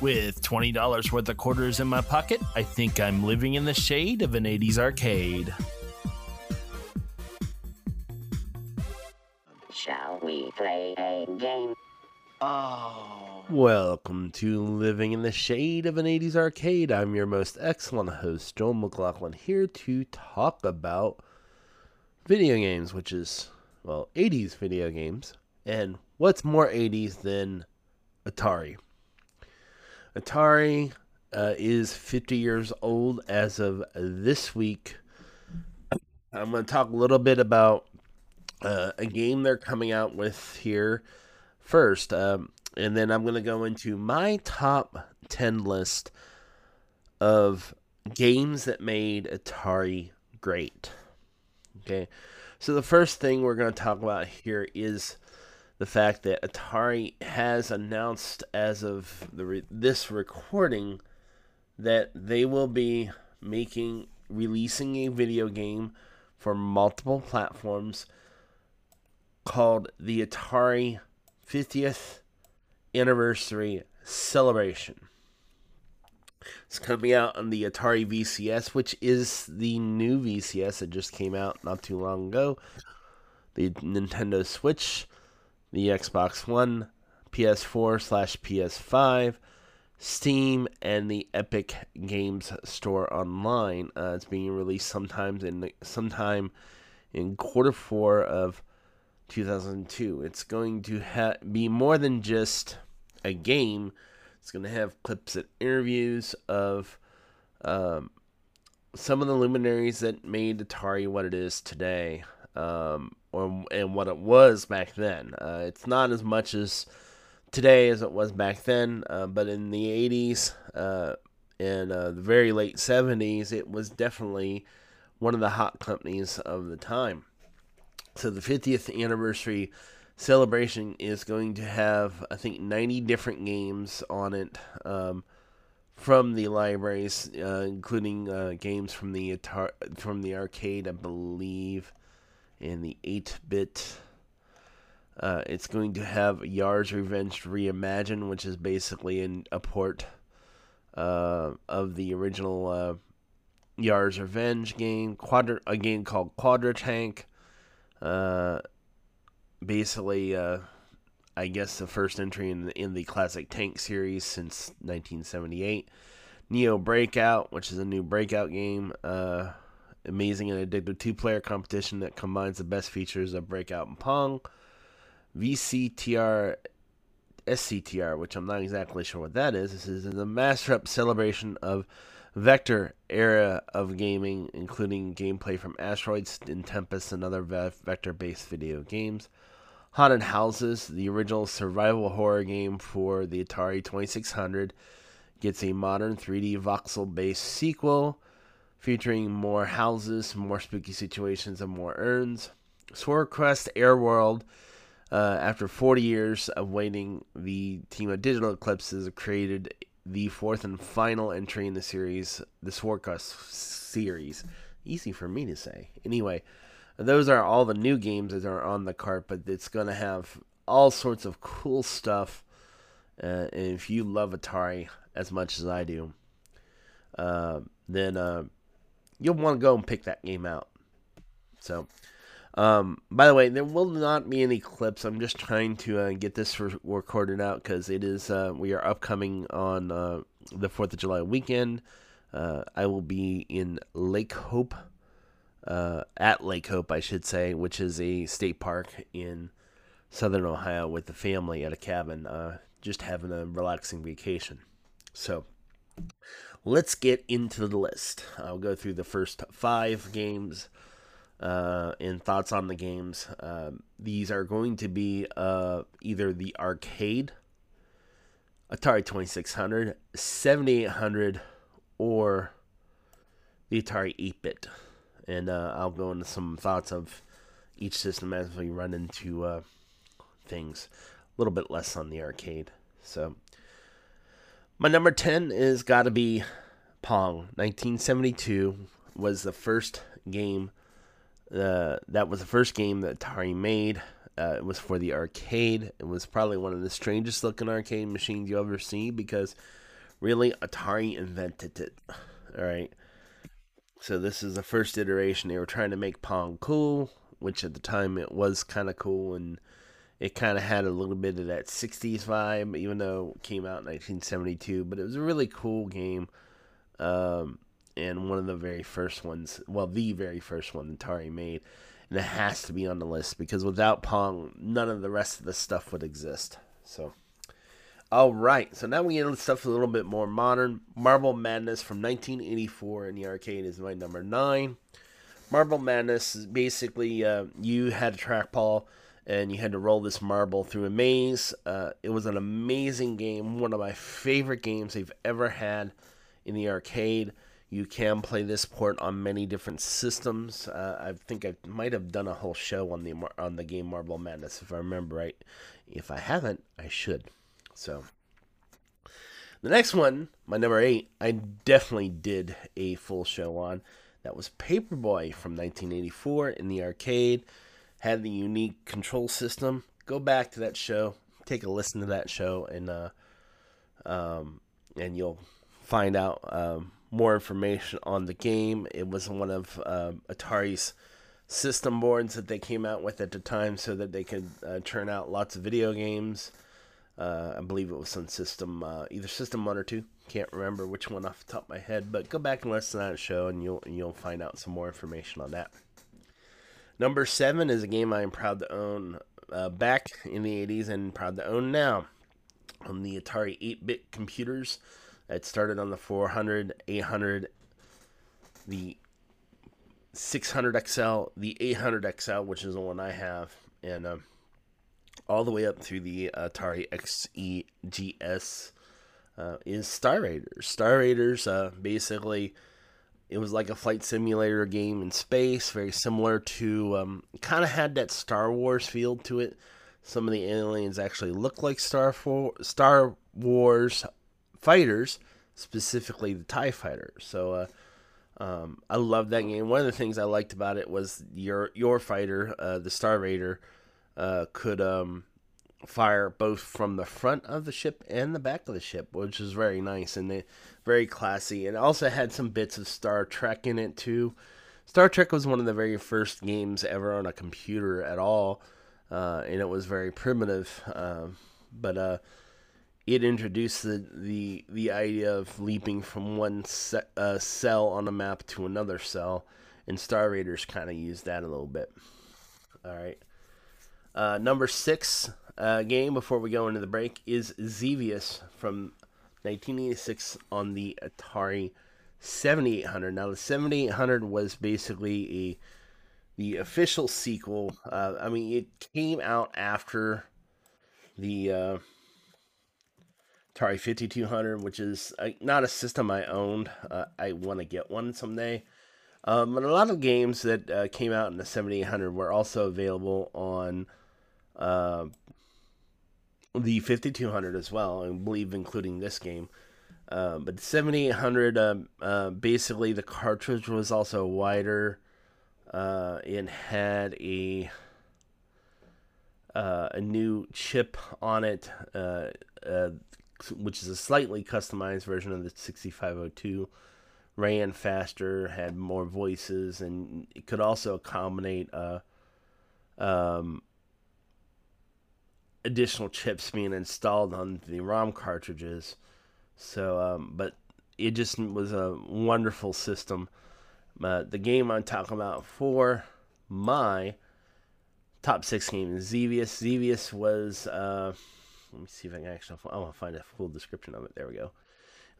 With $20 worth of quarters in my pocket, I think I'm living in the shade of an 80s arcade. Shall we play a game? Oh. Welcome to Living in the Shade of an 80s Arcade. I'm your most excellent host, Joel McLaughlin, here to talk about video games, which is, well, 80s video games. And what's more 80s than Atari? Atari uh, is 50 years old as of this week. I'm going to talk a little bit about uh, a game they're coming out with here first. Um, and then I'm going to go into my top 10 list of games that made Atari great. Okay. So the first thing we're going to talk about here is the fact that Atari has announced as of re- this recording that they will be making releasing a video game for multiple platforms called the Atari 50th anniversary celebration. It's coming out on the Atari VCS, which is the new VCS that just came out not too long ago. The Nintendo Switch, the Xbox One, PS4 slash PS5, Steam, and the Epic Games Store online. Uh, it's being released sometimes in sometime in quarter four of 2002. It's going to ha- be more than just a game. It's going to have clips and interviews of um, some of the luminaries that made Atari what it is today, um, or and what it was back then. Uh, it's not as much as today as it was back then, uh, but in the 80s uh, and uh, the very late 70s, it was definitely one of the hot companies of the time. So the 50th anniversary celebration is going to have, I think, 90 different games on it um, from the libraries, uh, including uh, games from the from the arcade, I believe, and the 8-bit. Uh, it's going to have Yars' Revenge Reimagined, which is basically an, a port uh, of the original uh, Yars' Revenge game. Quadra- a game called Quadra Tank. Uh, basically, uh, I guess the first entry in the, in the classic tank series since 1978. Neo Breakout, which is a new breakout game, uh, amazing and addictive two-player competition that combines the best features of Breakout and Pong. VCTR SCTR, which I'm not exactly sure what that is. This is the master up celebration of Vector era of gaming, including gameplay from Asteroids and Tempest and other vector based video games. Haunted Houses, the original survival horror game for the Atari 2600, gets a modern 3D voxel based sequel featuring more houses, more spooky situations, and more urns. Sword Quest Air World, uh, after 40 years of waiting, the team of Digital Eclipses created the fourth and final entry in the series, the Swordcast series. Easy for me to say. Anyway, those are all the new games that are on the cart, but it's going to have all sorts of cool stuff. Uh, and if you love Atari as much as I do, uh, then uh, you'll want to go and pick that game out. So, um, by the way, there will not be any clips. I'm just trying to uh, get this re- recorded out because it is uh, we are upcoming on uh, the Fourth of July weekend. Uh, I will be in Lake Hope, uh, at Lake Hope, I should say, which is a state park in southern Ohio with the family at a cabin, uh, just having a relaxing vacation. So, let's get into the list. I'll go through the first five games uh, and thoughts on the games. Uh, these are going to be uh, either the arcade, Atari 2600, 7800, or the Atari 8 bit. And uh, I'll go into some thoughts of each system as we run into uh, things. A little bit less on the arcade. So, my number 10 is got to be Pong. 1972 was the first game uh, that was the first game that Atari made. Uh, it was for the arcade. It was probably one of the strangest looking arcade machines you ever see because really Atari invented it. All right. So this is the first iteration. They were trying to make Pong cool, which at the time it was kind of cool and it kind of had a little bit of that 60s vibe, even though it came out in 1972. But it was a really cool game. Um, and one of the very first ones, well, the very first one Atari made. And it has to be on the list because without Pong, none of the rest of the stuff would exist. So, all right. So now we get into stuff a little bit more modern. Marble Madness from 1984 in the arcade is my number nine. Marble Madness is basically uh, you had a trackball and you had to roll this marble through a maze. Uh, it was an amazing game, one of my favorite games they've ever had in the arcade. You can play this port on many different systems. Uh, I think I might have done a whole show on the on the game Marble Madness if I remember right. If I haven't, I should. So the next one, my number eight, I definitely did a full show on. That was Paperboy from 1984 in the arcade. Had the unique control system. Go back to that show, take a listen to that show, and uh, um, and you'll find out um, more information on the game. It was one of uh, Atari's system boards that they came out with at the time so that they could uh, turn out lots of video games. Uh, I believe it was on system, uh, either system one or two. Can't remember which one off the top of my head, but go back and listen to that show, and you'll you'll find out some more information on that. Number seven is a game I am proud to own uh, back in the '80s and proud to own now on the Atari 8-bit computers. It started on the 400, 800, the 600 XL, the 800 XL, which is the one I have, and um, all the way up through the Atari XEGS uh, is Star Raiders. Star Raiders, uh, basically, it was like a flight simulator game in space, very similar to, um, kind of had that Star Wars feel to it. Some of the aliens actually look like Star, For- Star Wars fighters, specifically the TIE fighter. So, uh, um, I love that game. One of the things I liked about it was your your fighter, uh, the Star Raider, uh, could um, fire both from the front of the ship and the back of the ship, which is very nice and they, very classy. It also had some bits of Star Trek in it too. Star Trek was one of the very first games ever on a computer at all, uh, and it was very primitive. Um, but uh, it introduced the, the the idea of leaping from one se- uh, cell on a map to another cell, and Star Raiders kind of used that a little bit. All right. Uh, number six uh, game before we go into the break is Xevious from 1986 on the Atari 7800. Now the 7800 was basically a the official sequel. Uh, I mean, it came out after the uh, Atari 5200, which is uh, not a system I owned. Uh, I want to get one someday. Um, but a lot of games that uh, came out in the 7800 were also available on uh, the 5200 as well, I believe, including this game. Uh, but the 7800, um, uh, basically, the cartridge was also wider. Uh, it had a uh, a new chip on it, uh, uh, which is a slightly customized version of the 6502. Ran faster, had more voices, and it could also accommodate um, additional chips being installed on the ROM cartridges. So, um, but it just was a wonderful system. Uh, the game I'm talking about for my top six game is Xevious. Xevious was, uh, let me see if I can actually, I want to find a full description of it. There we go.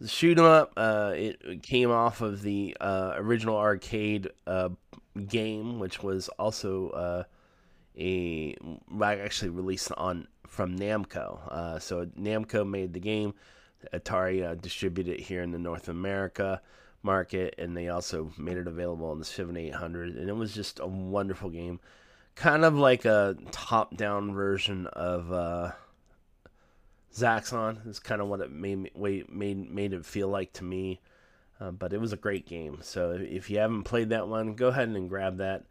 It shoot 'em up. Uh, it came off of the uh, original arcade uh, game, which was also uh, a actually released on from Namco. Uh, so Namco made the game. Atari uh, distributed it here in the North America market, and they also made it available on the 7800. And it was just a wonderful game, kind of like a top-down version of uh, Zaxxon. Is kind of what it made made made it feel like to me. Uh, but it was a great game. So if you haven't played that one, go ahead and grab that.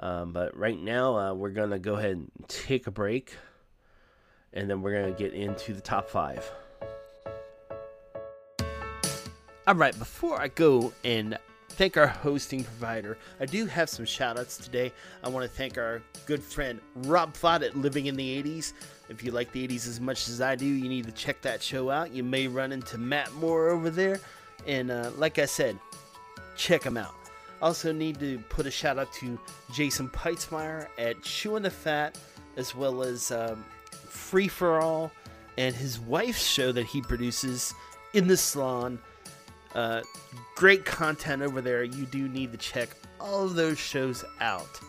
Um, but right now, uh, we're going to go ahead and take a break, and then we're going to get into the top five. All right, before I go and thank our hosting provider, I do have some shout outs today. I want to thank our good friend Rob Fott at Living in the 80s. If you like the 80s as much as I do, you need to check that show out. You may run into Matt Moore over there. And uh, like I said, check him out. Also, need to put a shout out to Jason Peitzmeyer at Chewing the Fat, as well as um, Free for All and his wife's show that he produces in the salon. Uh, great content over there. You do need to check all of those shows out.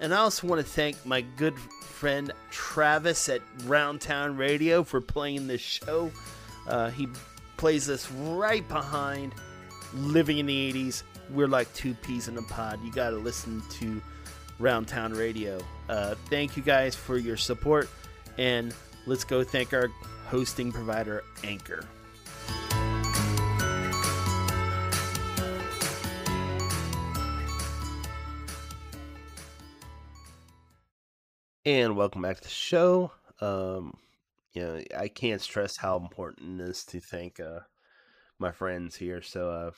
And I also want to thank my good friend Travis at Roundtown Radio for playing this show. Uh, he plays us right behind Living in the 80s. We're like two peas in a pod. You got to listen to Roundtown Radio. Uh, thank you guys for your support. And let's go thank our hosting provider, Anchor. And welcome back to the show. Um, you know, I can't stress how important it is to thank uh, my friends here. So, uh,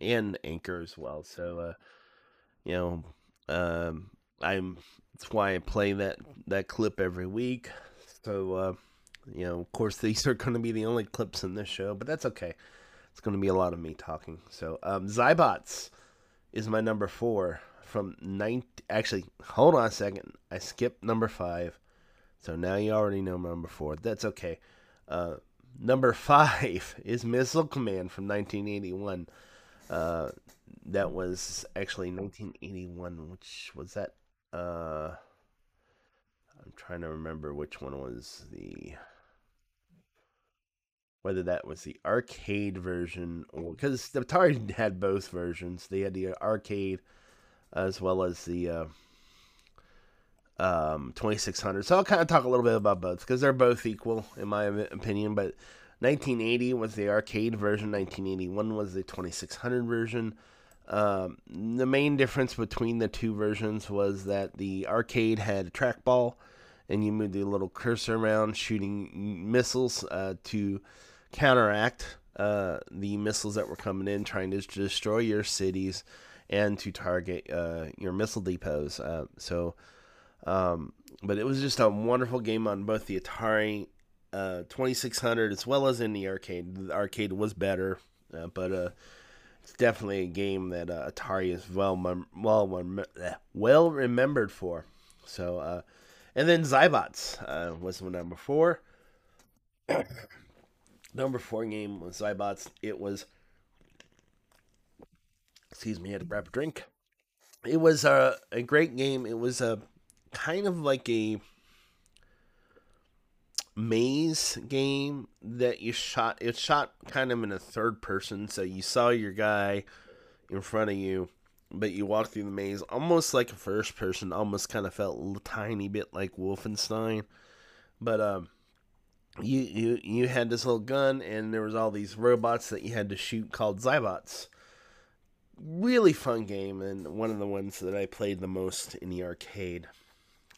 and Anchor as well. So, uh, you know, um, I'm that's why I play that that clip every week. So, uh, you know, of course, these are going to be the only clips in this show, but that's okay. It's going to be a lot of me talking. So, um, Xybots is my number four from nine. Actually, hold on a second. I skipped number five. So now you already know number four. That's okay. Uh, number five is Missile Command from 1981. Uh, that was actually 1981. Which was that? Uh, I'm trying to remember which one was the whether that was the arcade version or because the Atari had both versions. They had the arcade as well as the uh, um, 2600. So I'll kind of talk a little bit about both because they're both equal in my opinion. But 1980 was the arcade version. 1981 was the 2600 version. Um, the main difference between the two versions was that the arcade had a trackball, and you moved the little cursor around, shooting missiles uh, to counteract uh, the missiles that were coming in, trying to destroy your cities and to target uh, your missile depots. Uh, so, um, but it was just a wonderful game on both the Atari uh, 2600 as well as in the arcade. The arcade was better, uh, but uh, it's definitely a game that uh, Atari is well well eh, well remembered for. So, uh, and then Xybots uh, was number four. number four game was Xybots. It was, excuse me, I had to grab a drink. It was a, a great game. It was a kind of like a maze game that you shot it shot kind of in a third person. So you saw your guy in front of you but you walked through the maze almost like a first person almost kind of felt a tiny bit like wolfenstein. But um you you you had this little gun and there was all these robots that you had to shoot called xybots. Really fun game and one of the ones that i played the most in the arcade.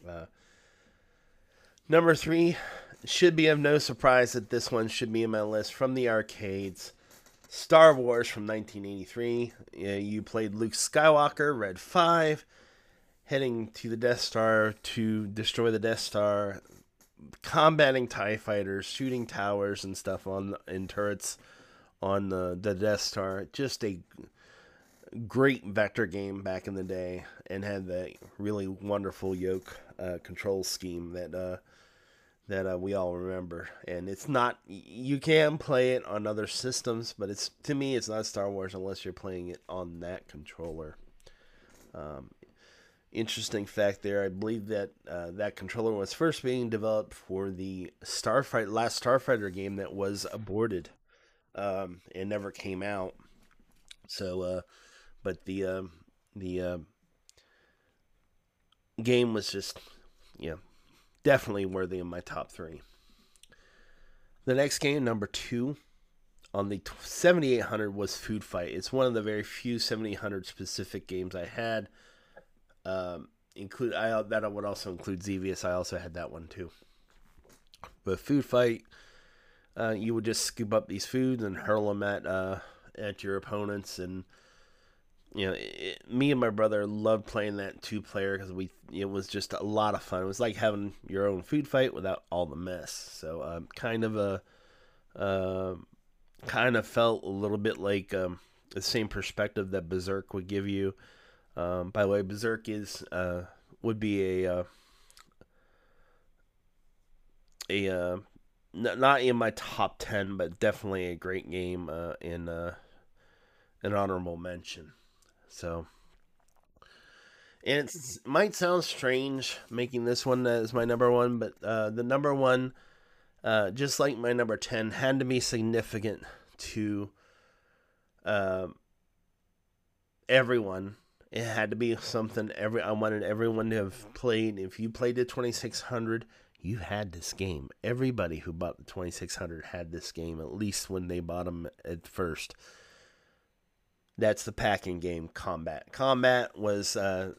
Uh, number three should be of no surprise that this one should be in my list from the arcades. Star Wars from 1983. You played Luke Skywalker, Red 5, heading to the Death Star to destroy the Death Star, combating TIE fighters, shooting towers and stuff on in turrets on the, the Death Star. Just a great vector game back in the day and had that really wonderful yoke uh, control scheme that uh, that uh, we all remember. And it's not you can play it on other systems, but it's to me it's not Star Wars unless you're playing it on that controller. Um, interesting fact there. I believe that uh, that controller was first being developed for the Starfighter last Starfighter game that was aborted um, and never came out. So, uh, but the um, the uh, game was just yeah definitely worthy of my top three. The next game, number two, on the 7800 was Food Fight. It's one of the very few 7800 specific games I had. Um, include I that would also include Xevious. I also had that one too. But Food Fight, uh, you would just scoop up these foods and hurl them at uh, at your opponents and you know, it, me and my brother loved playing that two player because we it was just a lot of fun. It was like having your own food fight without all the mess. So um, kind of a uh, kind of felt a little bit like um, the same perspective that Berserk would give you. Um, by the way, Berserk is uh, would be a uh, a uh, n- not in my top ten, but definitely a great game uh, in uh, an honorable mention. So, and it might sound strange making this one as my number one, but uh, the number one, uh, just like my number 10, had to be significant to uh, everyone. It had to be something every I wanted everyone to have played. If you played the 2600, you had this game. Everybody who bought the 2600 had this game, at least when they bought them at first that's the packing game combat. Combat was uh,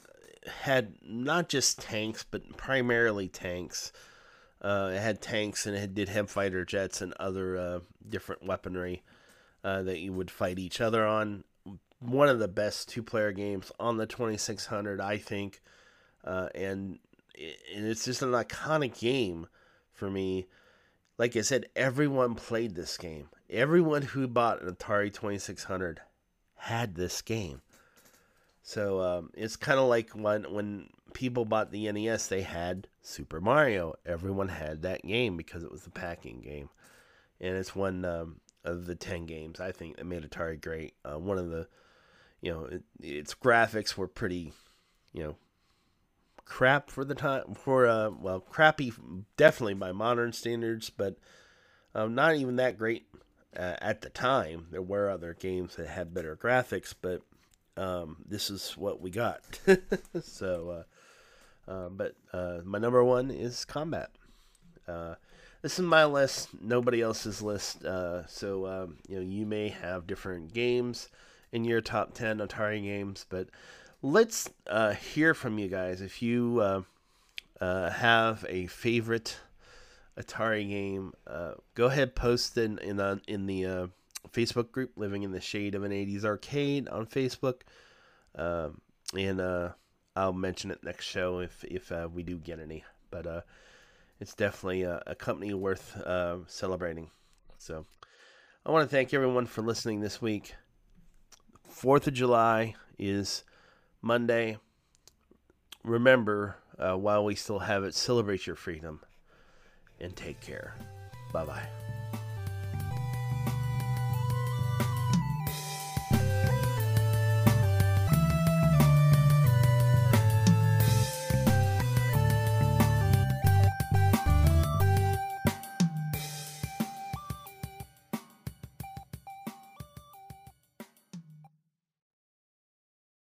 had not just tanks but primarily tanks. Uh, it had tanks and it did have fighter jets and other uh, different weaponry uh, that you would fight each other on. One of the best two player games on the 2600 i think. Uh, and, and it's just an iconic game for me. Like i said everyone played this game. Everyone who bought an atari 2600 had this game. So um, it's kind of like when when people bought the NES, they had Super Mario. Everyone had that game because it was the packing game, and it's one um, of the ten games I think that made Atari great. Uh, one of the, you know, it, its graphics were pretty, you know, crap for the time for uh well crappy definitely by modern standards, but um, not even that great uh, at the time. There were other games that had better graphics, but um, this is what we got. so, uh, uh, but uh, my number one is Combat. Uh, this is my list, nobody else's list. Uh, so, um, you know, you may have different games in your top 10 Atari games, but let's hear from you guys. If you have a favorite Atari game, uh, go ahead post in in the, in the uh, Facebook group "Living in the Shade of an '80s Arcade" on Facebook, um, and uh, I'll mention it next show if if uh, we do get any. But uh, it's definitely a, a company worth uh, celebrating. So I want to thank everyone for listening this week. Fourth of July is Monday. Remember, while we still have it, celebrate your freedom and take care. Bye bye.